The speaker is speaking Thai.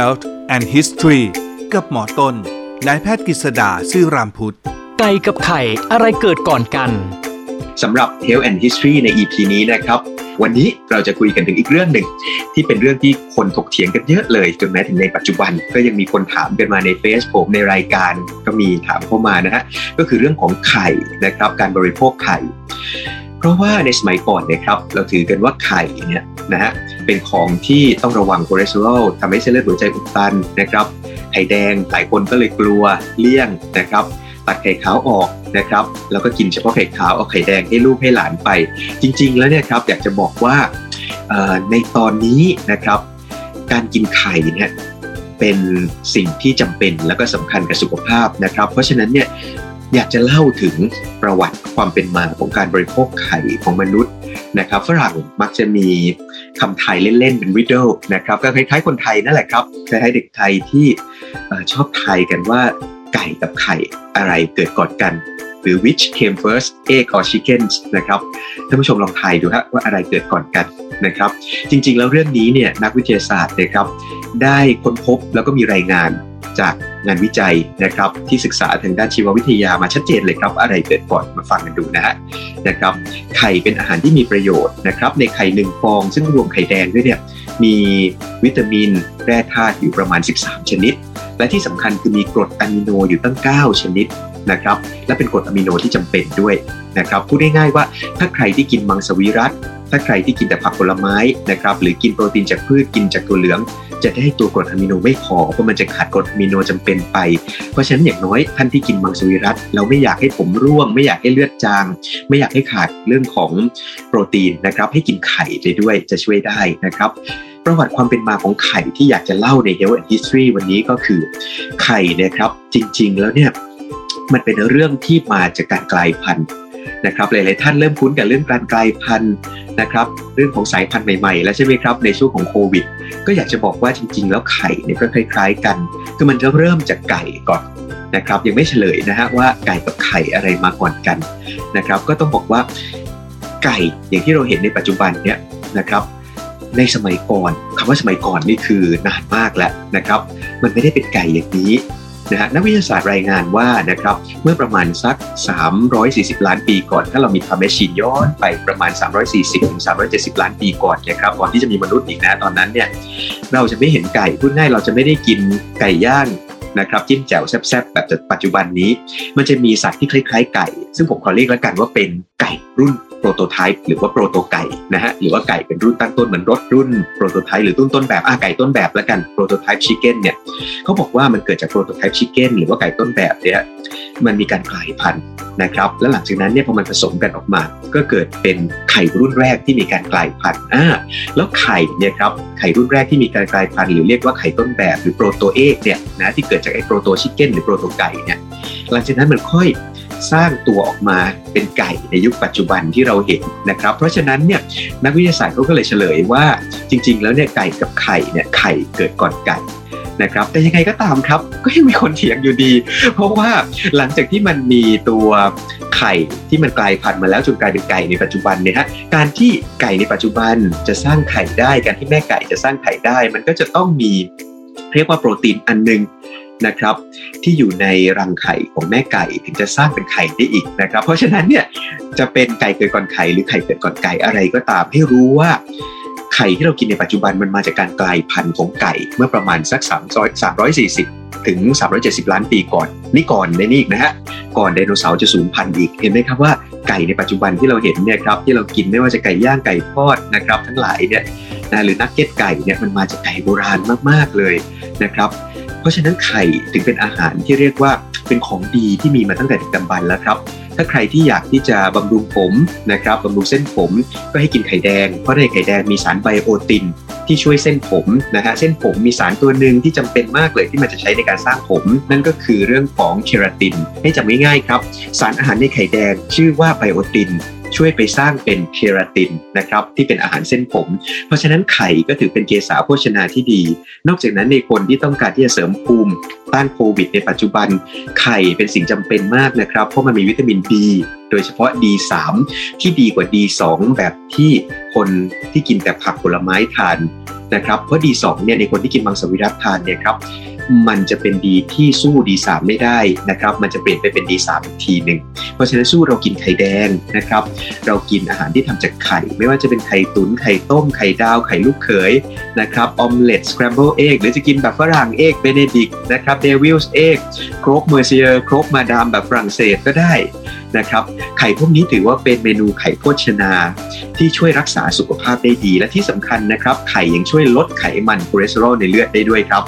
Health and History กับหมอต้น นายแพทย์กฤษดาซื่อรามพุทธ ไก่กับไข่อะไรเกิดก่อนกัน สำหรับ Health and History ใน EP นี้นะครับ วันนี้เราจะคุยกันถึงอีกเรื่องหนึ่ง ที่เป็นเรื่องที่คนถกเถียงกันเยอะเลย จนแม้ถึงในปัจจุบันก็ยังมีคนถามกันมาใน Facebook ในรายการก็มีถามเข้ามานะฮะก็คือเรื่องของไข่นะครับการบริโภคไข่ เพราะว่าในสมัยก่อนเนะครับเราถือกันว่าไข่เนี่ยนะฮะ เป็นของที่ต้องระวังคอเลสเตอรอลทำให้เส้นเลือดหัวใจอุดตันนะครับไข่แดงหลายคนก็เลยกลัวเลี่ยงนะครับตัดไข่ขาวออกนะครับแล้วก็กินเฉพาะไข่ขาวเอาไข่แดงให้ลูกให้หลานไป จริง ๆ แล้วเนี่ยครับอยากจะบอกว่าในตอนนี้นะครับ การกินไข่เนี่ยเป็นสิ่งที่จำเป็นแล้วก็สำคัญกับสุขภาพนะครับ เพราะฉะนั้นเนี่ยอยากจะเล่าถึงประวัติความเป็นมาของการบริโภคไข่ของมนุษย์ นะครับฝรั่งมักจะมีคำไทยเล่นๆ เป็นวิด d ลนะครับก็คล้ายๆคนไทยนั่นแหละครับคล้ายๆเด็กไทยที่ชอบไทยกันว่าไก่กับไข่อะไรเกิดก่อนกัน หรือ which came first egg or chicken นะครับท่านผู้ชมลองทายดูฮะว่าอะไรเกิดก่อนกันนะครับ จริงๆแล้วเรื่องนี้เนี่ยนักวิทยาศาสตร์นะครับได้ค้นพบแล้วก็มีรายงาน จากงานวิจัยนะครับที่ศึกษาทางด้านชีววิทยามาชัดเจนเลยครับ อะไรเกิดก่อนมาฟังกันดูนะฮะนะครับไข่เป็นอาหารที่มีประโยชน์นะครับในไข่หนึ่งฟอง ซึ่งรวมไข่แดงด้วยเนี่ยมีวิตามิน แร่ธาตุอยู่ประมาณ 13 ชนิด และที่สำคัญคือมีกรดอะมิโนอยู่ตั้ง 9 ชนิดนะครับและเป็นกรดอะมิโนที่จำเป็นด้วยนะครับพูดง่ายๆว่าถ้าใครที่กินมังสวิรัตถ้าใครที่กินแต่ผักผลไม้นะครับหรือกินโปรตีนจากพืชกินจากตัวเหลือง จะได้ตัวกรดอะมิโนไม่พอเพราะมันจะขาดกรดอะมิโนจำเป็นไป เพราะฉะนั้นอย่างน้อยท่านที่กินมังสวิรัตเราไม่อยากให้ผมร่วง ไม่อยากให้เลือดจาง ไม่อยากให้ขาดเรื่องของโปรตีนนะครับ ให้กินไข่ไปด้วยจะช่วยได้นะครับประวัติความเป็นมาของไข่ที่อยากจะเล่าใน Health and History วันนี้ก็คือไข่เนี่ยครับจริงๆแล้วเนี่ยมันเป็นเรื่องที่มาจากการกลายพันธุ์ นะครับหลายๆท่านเริ่มคุ้นกับเรื่องการกลายพันธุ์นะครับเรื่องของสายพันธุ์ใหม่ๆ แล้วใช่ไหมครับในช่วงของโควิด ก็อยากจะบอกว่าจริง ๆ แล้วไข่เนี่ยก็คล้าย ๆ กันคือมันจะเริ่มจากไก่ก่อนนะครับยังไม่เฉลยนะฮะว่าไก่กับไข่อะไรมาก่อนกันนะครับก็ต้องบอกว่าไก่อย่างที่เราเห็นในปัจจุบันเนี่ยนะครับในสมัยก่อนคำว่าสมัยก่อนนี่คือนานมากแล้วนะครับ มันไม่ได้เป็นไก่อย่างนี้ นะฮะนักวิทยาศาสตร์รายงานว่านะครับเมื่อประมาณสัก 340 ล้านปีก่อน ถ้าเรามีทำแมชชีนย้อนไปประมาณ 340ถึง370 ล้านปีก่อนนะครับก่อนที่จะมีมนุษย์อีกนะตอนนั้นเนี่ยเราจะไม่เห็นไก่พูดง่ายเราจะไม่ได้กินไก่ย่างนะครับจิ้มแจ่วแซ่บๆแบบปัจจุบันนี้ มันจะมีสัตว์ที่คล้ายๆไก่ ซึ่งผมขอเรียกแล้วกันว่าเป็นไก่รุ่น โปรโตไทป์หรือว่าโปรโตไก่นะฮะหรือว่าไก่เป็นรุ่นตั้งต้นเหมือนรถรุ่นโปรโตไทป์หรือต้นต้นแบบอ่าไก่ต้นแบบแล้วกันโปรโตไทป์ชิคเก้นเนี่ยเขาบอกว่ามันเกิดจากโปรโตไทป์ชิคเก้นหรือว่าไก่ต้นแบบเนี่ยมันมีการกลายพันธุ์นะครับแล้วหลังจากนั้นเนี่ยพอมันผสมกันออกมา ก็เกิดเป็นไข่รุ่นแรกที่มีการกลายพันธุ์อ่าแล้วไข่เนี่ยครับไข่รุ่นแรกที่มีการกลายพันธุ์หรือเรียกว่าไข่ต้นแบบหรือโปรโตเอกเนี่ยนะที่เกิดจากไอ้โปรโตชิคเก้นหรือโปรโตไก่เนี่ยหลังจากนั้นมันค่อย สร้างตัวออกมาเป็นไก่ในยุคปัจจุบันที่เราเห็นนะครับ เพราะฉะนั้นเนี่ยนักวิทยาศาสตร์เขาก็เลยเฉลยว่าจริง ๆ แล้วเนี่ยไก่กับไข่เนี่ยไข่เกิดก่อนไก่นะครับแต่ยังไงก็ตามครับก็ยังมีคนเถียงอยู่ดี เพราะว่าหลังจากที่มันมีตัวไข่ที่มันกลายพันธุ์มาแล้วจนกลายเป็นไก่ในปัจจุบันเนี่ยฮะการที่ไก่ในปัจจุบันจะสร้างไข่ได้ การที่แม่ไก่จะสร้างไข่ได้ มันก็จะต้องมีเรียกว่าโปรตีนอันหนึง นะครับ ที่อยู่ในรังไข่ของแม่ไก่ถึงจะสร้างเป็นไข่ได้อีกนะครับ เพราะฉะนั้นเนี่ยจะเป็นไก่เกิดก่อนไข่หรือไข่เกิดก่อนไก่อะไรก็ตามให้รู้ว่าไข่ที่เรากินในปัจจุบันมันมาจากการกลายพันธุ์ของไก่เมื่อประมาณสัก3 340 ถึง 370 ล้านปีก่อน นี่ก่อนในนี่อีกนะฮะก่อนไดโนเสาร์จะสูญพันธุ์อีกเห็นไหมครับว่าไก่ในปัจจุบันที่เราเห็นเนี่ยครับที่เรากินไม่ว่าจะไก่ย่างไก่ทอดนะครับ ทั้งหลายเนี่ยนะหรือนักเก็ตไก่เนี่ยมันมาจากไก่โบราณมากๆเลยนะครับ เพราะฉะนั้นไข่ถึงเป็นอาหารที่เรียกว่าเป็นของดีที่มีมาตั้งแต่ดึกดำบรรพ์แล้วครับ ถ้าใครที่อยากที่จะบำรุงผมนะครับบำรุงเส้นผมก็ให้กินไข่แดง เพราะในไข่แดงมีสารไบโอตินที่ช่วยเส้นผมนะฮะเส้นผมมีสารตัวหนึ่งที่จำเป็นมากเลยที่มันจะใช้ในการสร้างผม นั่นก็คือเรื่องของเคราตินให้จำง่ายๆครับ สารอาหารในไข่แดงชื่อว่าไบโอติน ช่วยไปสร้างเป็นเคราตินนะครับที่เป็นอาหารเส้นผม เพราะฉะนั้นไข่ก็ถือเป็นเกสาโภชนาที่ดี นอกจากนั้นในคนที่ต้องการที่จะเสริมภูมิต้านโควิด ในปัจจุบันไข่เป็นสิ่งจำเป็นมากนะครับเพราะมันมีวิตามิน D โดยเฉพาะ D3 ที่ดีกว่า D2 แบบที่คนที่กินแต่ผักผลไม้ทานนะครับเพราะ D2 เนี่ยในคนที่กินมังสวิรัตทานเนี่ยครับ มันจะเป็นดีที่สู้ D3 ไม่ได้นะครับ มันจะเปลี่ยนไปเป็น D3 อีกทีหนึ่ง เพราะฉะนั้นสู้เรากินไข่แดงนะครับ เรากินอาหารที่ทำจากไข่ ไม่ว่าจะเป็นไข่ตุน๋นไข่ต้ม ไข่ดาว ไข่ลูกเขยนะครับ omelette scrambled egg หรือจะกินแบบฝรั่ง egg Benedict นะครับ deviled egg croque monsieur croque madame แบบฝรั่งเศสก็ได้นะครับ ไข่พวกนี้ถือว่าเป็นเมนูไข่โภชนา ที่ช่วยรักษาสุขภาพได้ดี และที่สำคัญนะครับ ไข่ยังช่วยลดไขมันคอเลสเตอรอลในเลือดได้ด้วยครับ